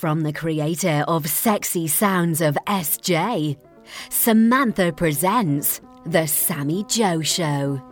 from the creator of Sexy Sounds of SJ. Samantha presents The Sammy Joe Show.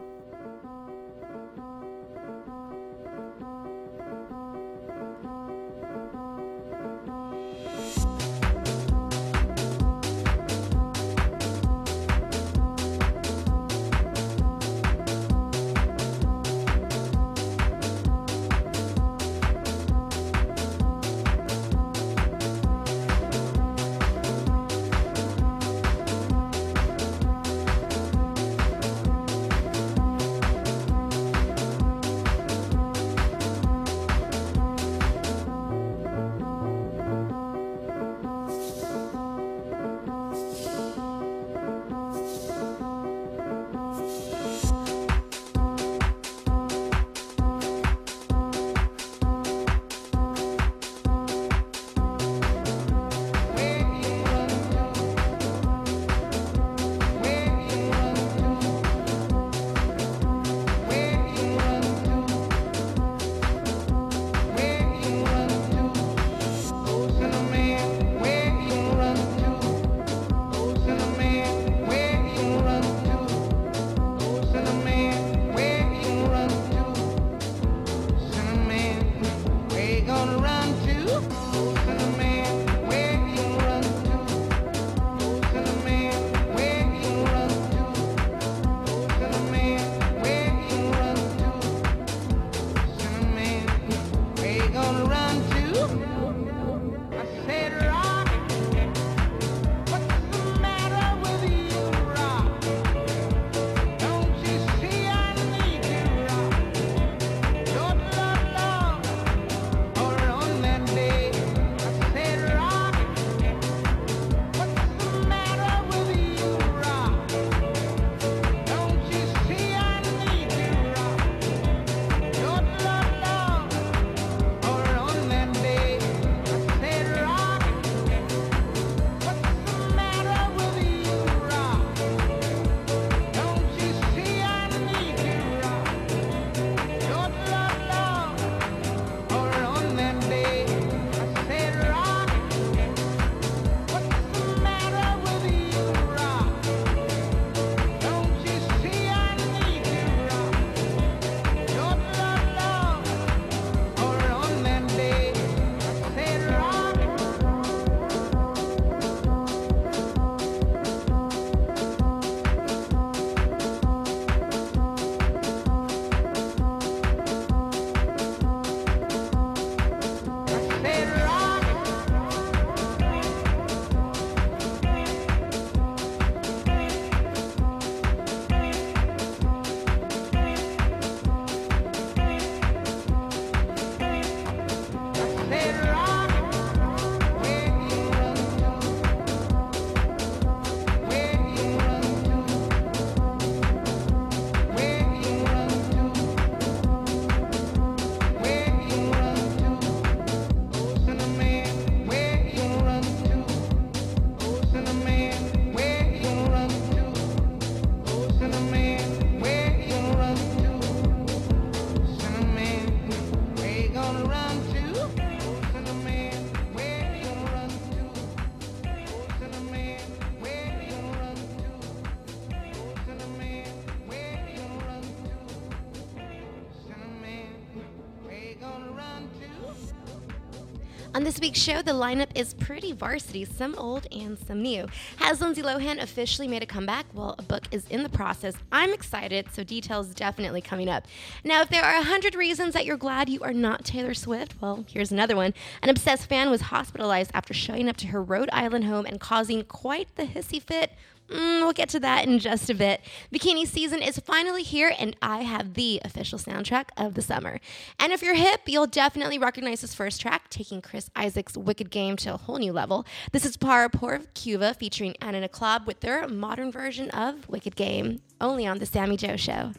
This week's show, the lineup is pretty varsity, some old and some new. Has Lindsay Lohan officially made a comeback? Well, a book is in the process. I'm excited, so details definitely coming up. Now, if there are 100 reasons that you're glad you are not Taylor Swift, well, here's another one. An obsessed fan was hospitalized after showing up to her Rhode Island home and causing quite the hissy fit Mm, we'll get to that in just a bit. Bikini season is finally here, and I have the official soundtrack of the summer. And if you're hip, you'll definitely recognize this first track, taking Chris Isaak's Wicked Game to a whole new level. This is Parra for Cuva featuring Anna Naklab with their modern version of Wicked Game, only on The Sammy Joe Show.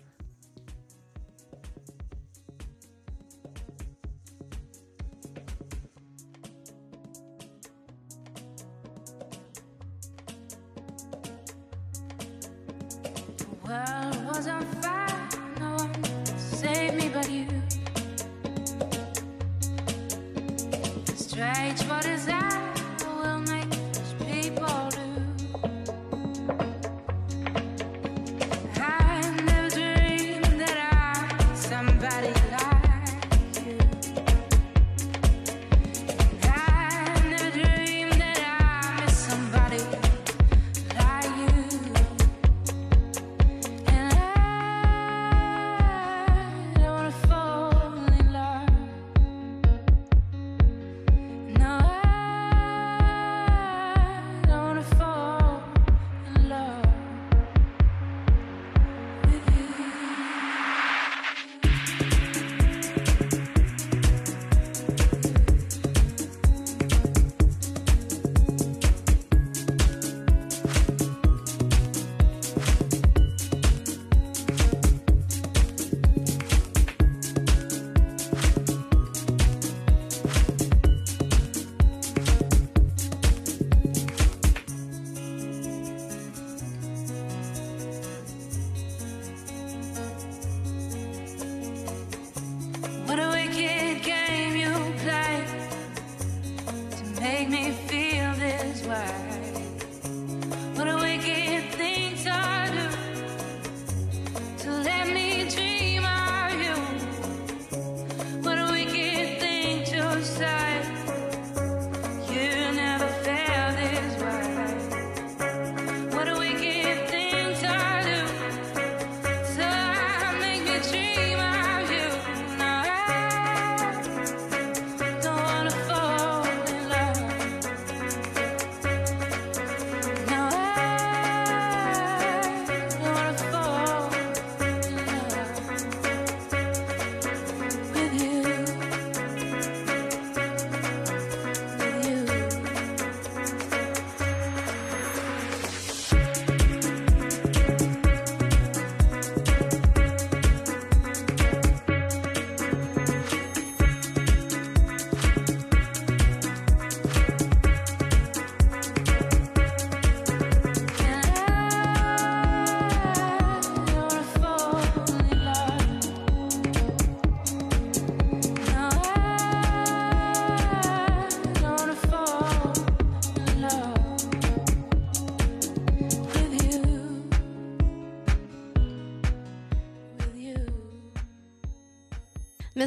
World was on fire, no one me but you. Reach for desire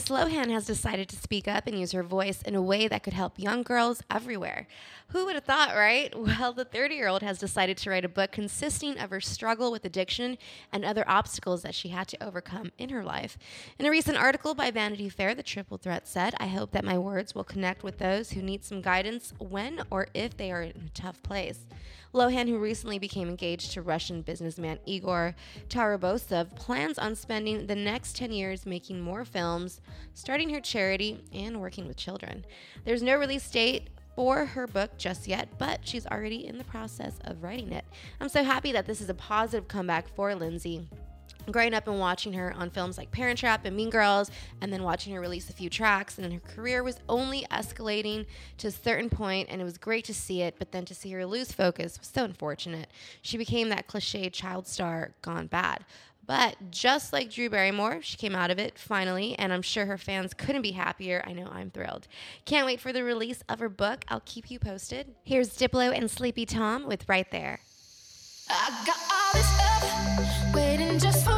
Miss Lohan has decided to speak up and use her voice in a way that could help young girls everywhere. Who would have thought, right? Well, the 30 year old has decided to write a book consisting of her struggle with addiction and other obstacles that she had to overcome in her life. In a recent article by Vanity Fair, the triple threat said, I hope that my words will connect with those who need some guidance when or if they are in a tough place. Lohan, who recently became engaged to Russian businessman Igor Tarabasov, plans on spending the next 10 years making more films, starting her charity, and working with children. There's no release date for her book just yet, but she's already in the process of writing it. I'm so happy that this is a positive comeback for Lindsay growing up and watching her on films like Parent Trap and Mean Girls, and then watching her release a few tracks, and then her career was only escalating to a certain point, and it was great to see it, but then to see her lose focus was so unfortunate. She became that cliche child star gone bad. But just like Drew Barrymore, she came out of it finally, and I'm sure her fans couldn't be happier. I know I'm thrilled. Can't wait for the release of her book. I'll keep you posted. Here's Diplo and Sleepy Tom with Right There. I got all this waiting just for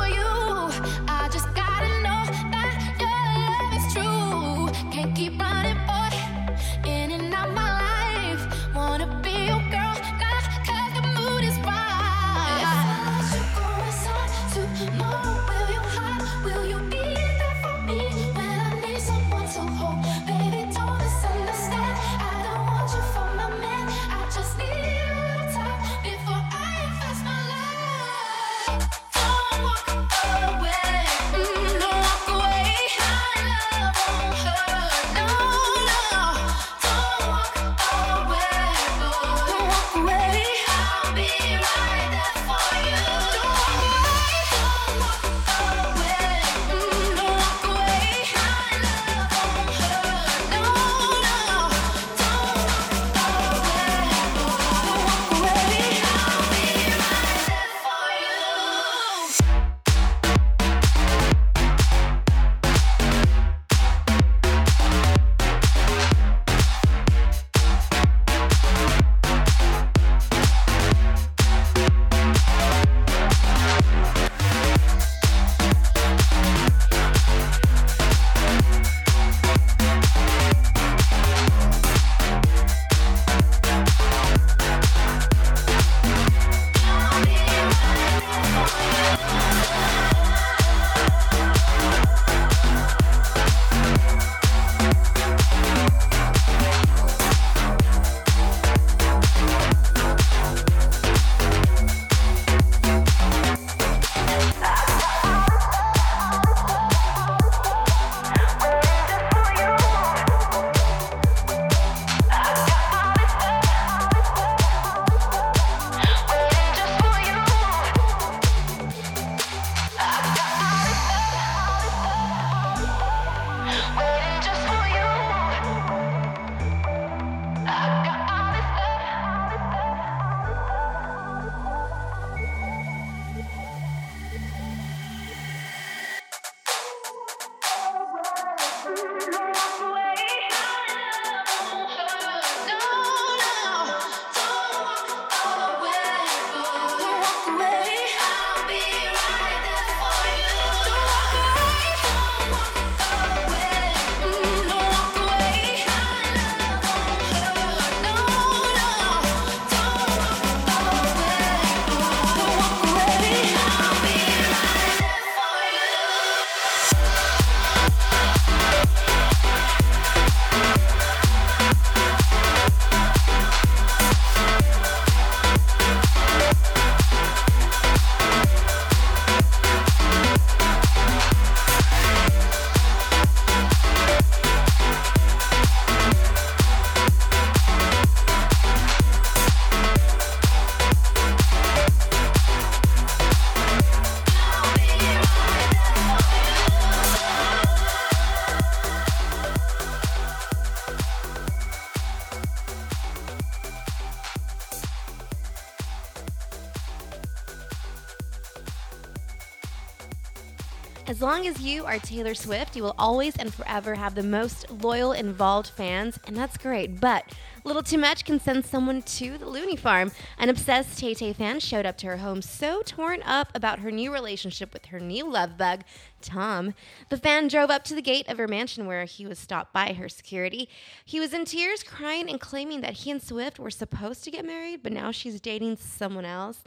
long as you are Taylor Swift, you will always and forever have the most loyal, involved fans, and that's great. But little too much can send someone to the loony farm. An obsessed Tay Tay fan showed up to her home so torn up about her new relationship with her new love bug, Tom. The fan drove up to the gate of her mansion where he was stopped by her security. He was in tears, crying and claiming that he and Swift were supposed to get married, but now she's dating someone else.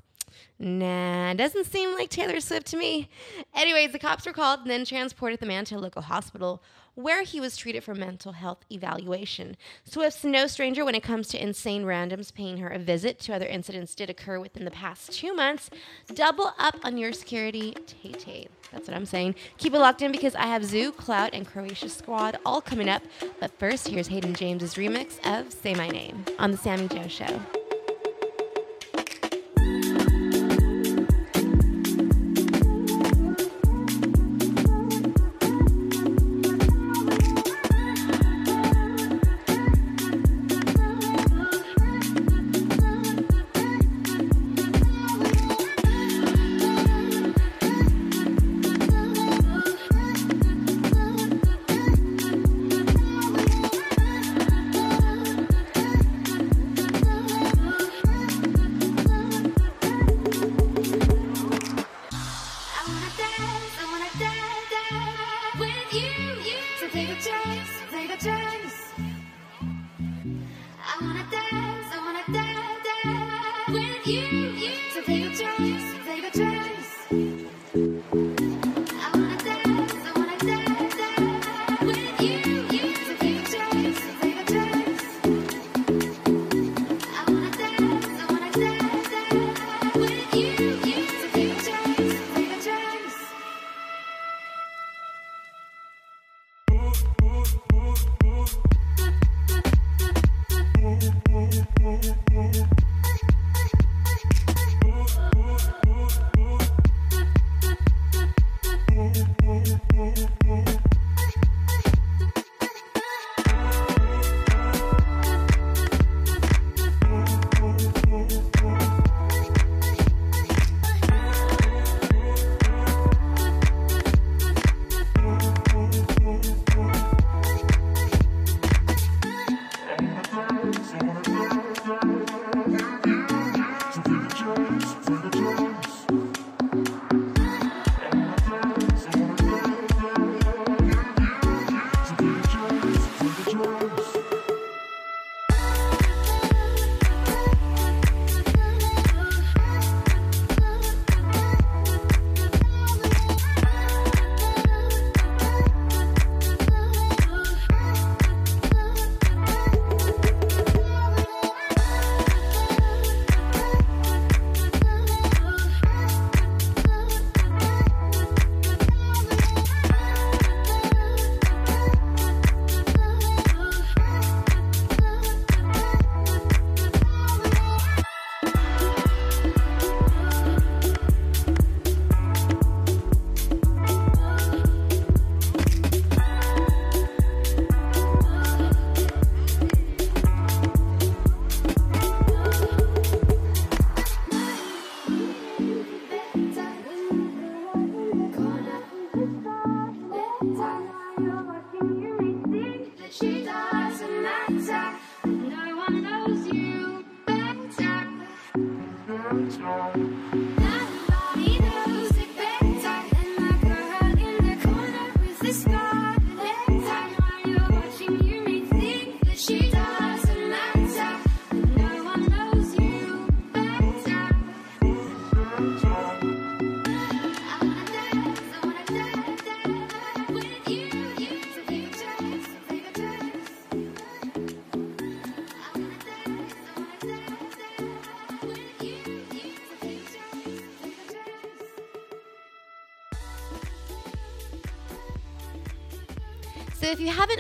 Nah, doesn't seem like Taylor Swift to me. Anyways, the cops were called and then transported the man to a local hospital where he was treated for mental health evaluation. Swift's no stranger when it comes to insane randoms paying her a visit. Two other incidents did occur within the past two months. Double up on your security, Tay Tay. That's what I'm saying. Keep it locked in because I have Zhu, Cloud, and Croatia Squad all coming up. But first, here's Hayden James's remix of Say My Name on The Sammy Joe Show.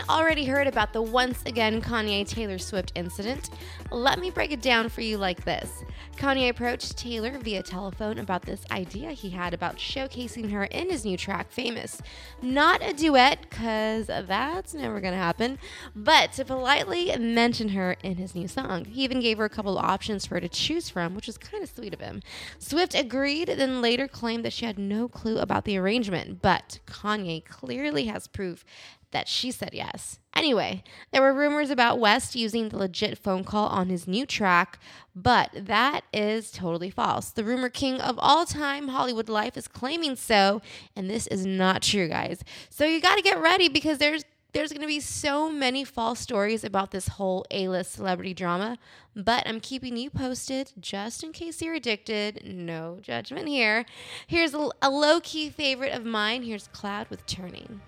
Already heard about the once again Kanye Taylor Swift incident, let me break it down for you like this. Kanye approached Taylor via telephone about this idea he had about showcasing her in his new track, Famous. Not a duet, because that's never going to happen, but to politely mention her in his new song. He even gave her a couple of options for her to choose from, which was kind of sweet of him. Swift agreed, then later claimed that she had no clue about the arrangement, but Kanye clearly has proof that she said yes. Anyway, there were rumors about West using the legit phone call on his new track, but that is totally false. The rumor king of all time, Hollywood Life, is claiming so, and this is not true, guys. So you got to get ready because there's there's going to be so many false stories about this whole A-list celebrity drama, but I'm keeping you posted just in case you're addicted. No judgment here. Here's a, a low-key favorite of mine. Here's Cloud with Turning.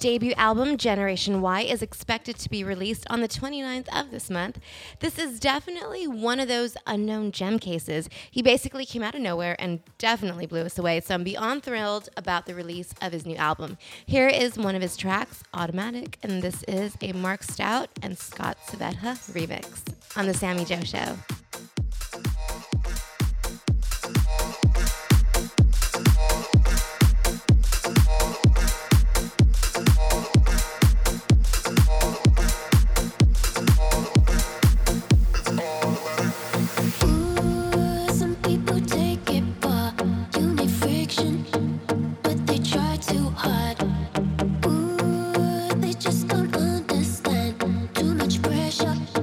Debut album, Generation Y, is expected to be released on the 29th of this month. This is definitely one of those unknown gem cases. He basically came out of nowhere and definitely blew us away, so I'm beyond thrilled about the release of his new album. Here is one of his tracks, Automatic, and this is a Marc Stout and Scott Svejda remix on The Sammy Joe Show. Too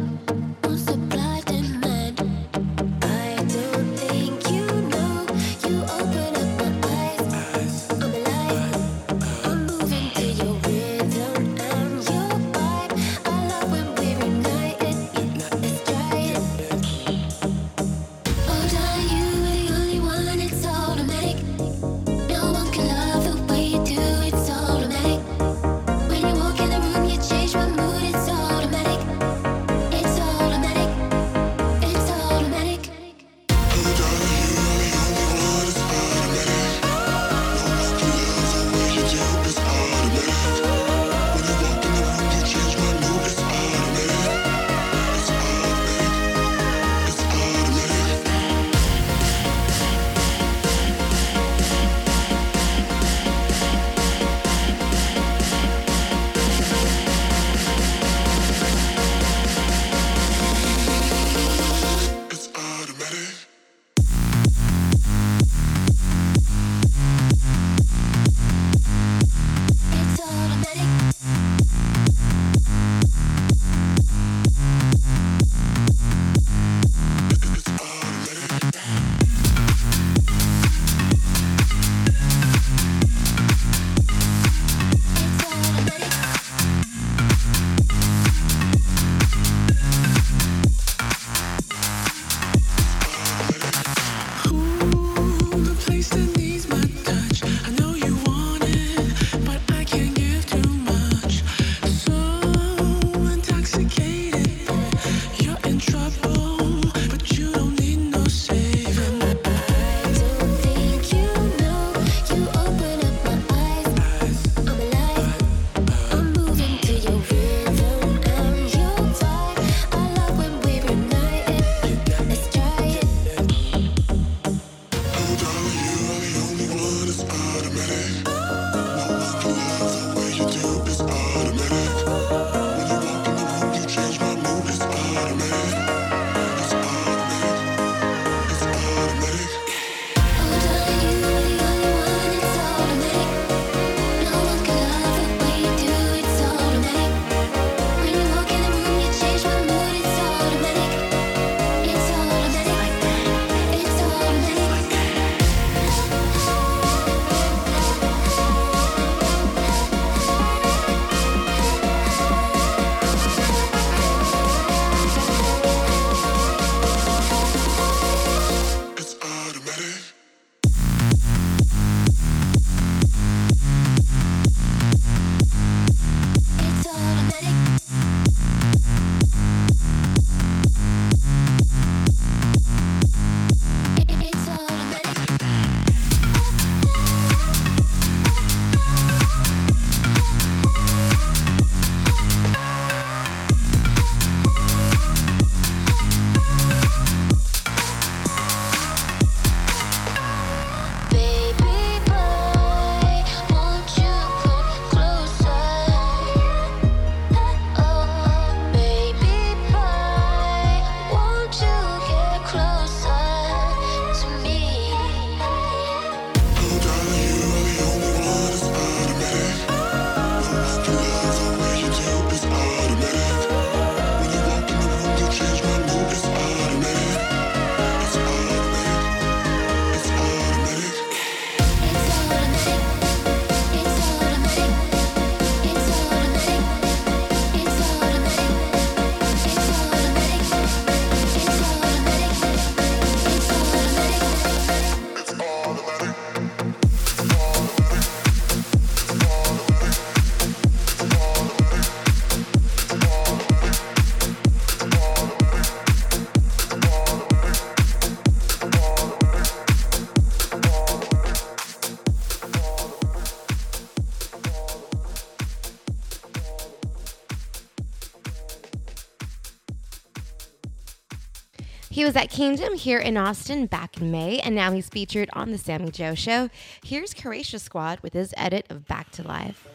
was at Kingdom here in Austin back in May, and now he's featured on The Sammy Joe Show. Here's Croatia Squad with his edit of Back to Life.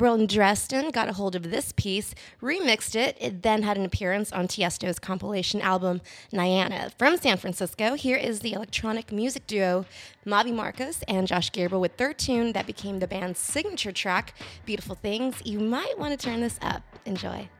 Gabriel Dresden got a hold of this piece, remixed it. It then had an appearance on Tiesto's compilation album, Nyana. From San Francisco, here is the electronic music duo Mavie Marcos and Josh Gabriel with their tune that became the band's signature track, Beautiful Things. You might want to turn this up. Enjoy.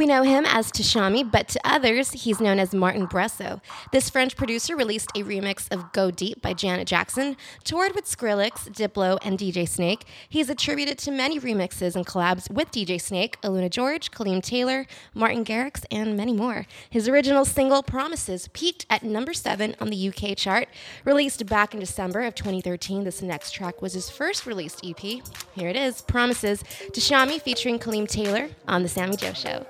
We know him as Tchami, but to others, he's known as Martin Bresso. This French producer released a remix of Go Deep by Janet Jackson, toured with Skrillex, Diplo, and DJ Snake. He's attributed to many remixes and collabs with DJ Snake, Aluna George, Kaleem Taylor, Martin Garrix, and many more. His original single, Promises, peaked at number seven on the UK chart. Released back in December of 2013, this next track was his first released EP. Here it is, Promises, Tchami featuring Kaleem Taylor on The Sammy Joe Show.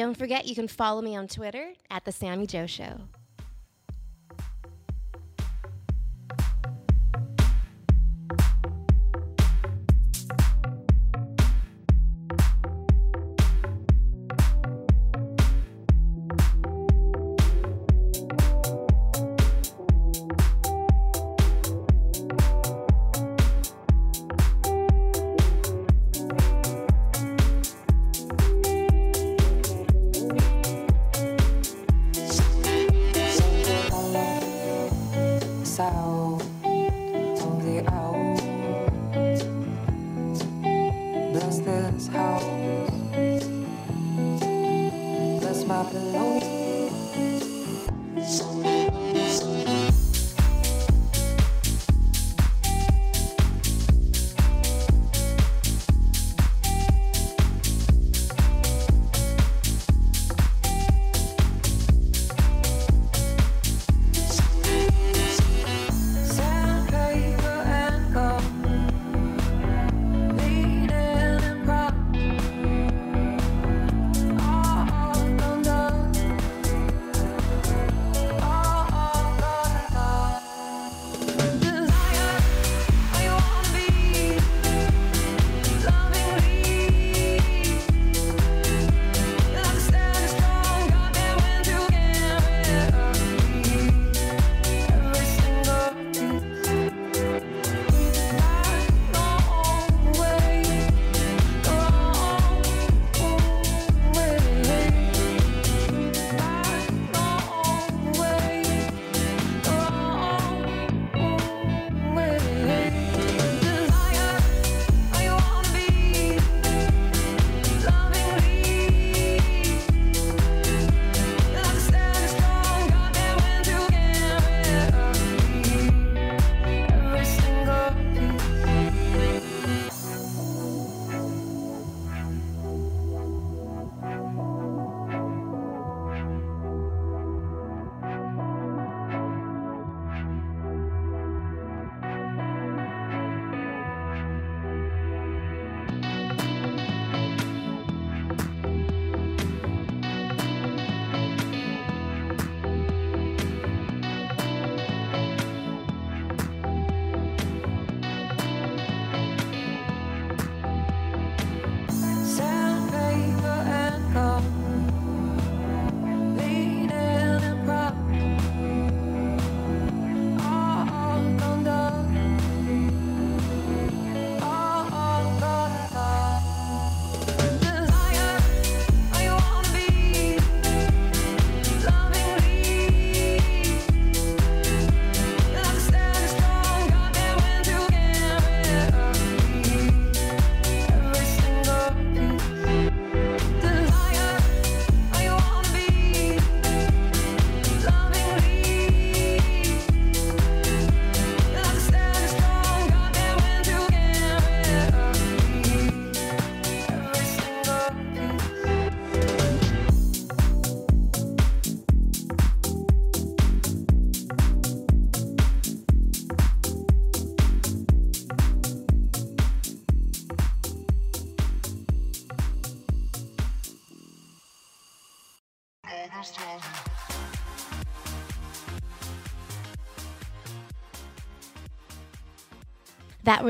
Don't forget, you can follow me on Twitter at The Sammy Joe Show.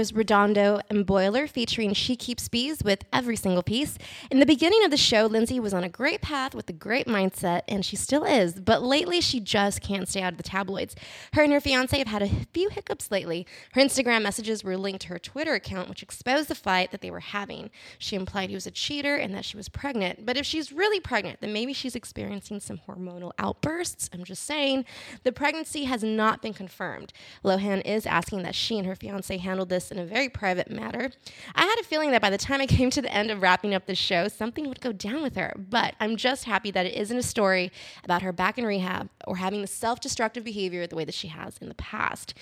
Was Redondo and Boiler featuring She Keeps Bees with every single piece. In the beginning of the show, Lindsay was on a great path with a great mindset, and she still is, but lately she just can't stay out of the tabloids. Her and her fiance have had a few hiccups lately. Her Instagram messages were linked to her Twitter account, which exposed the fight that they were having. She implied he was a cheater and that she was pregnant, but if she's really pregnant, then maybe she's experiencing some hormonal outbursts. I'm just saying. The pregnancy has not been confirmed. Lohan is asking that she and her fiance handle this in a very private matter. I had a feeling that by the time I came to the end of wrapping up the show, something would go down with her, but I'm just happy that it isn't a story about her back in rehab or having the self destructive behavior the way that she has in the past.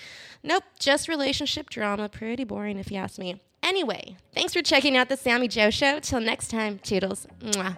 Nope, just relationship drama. Pretty boring, if you ask me. Anyway, thanks for checking out the Sammy Joe Show. Till next time, toodles. Mwah.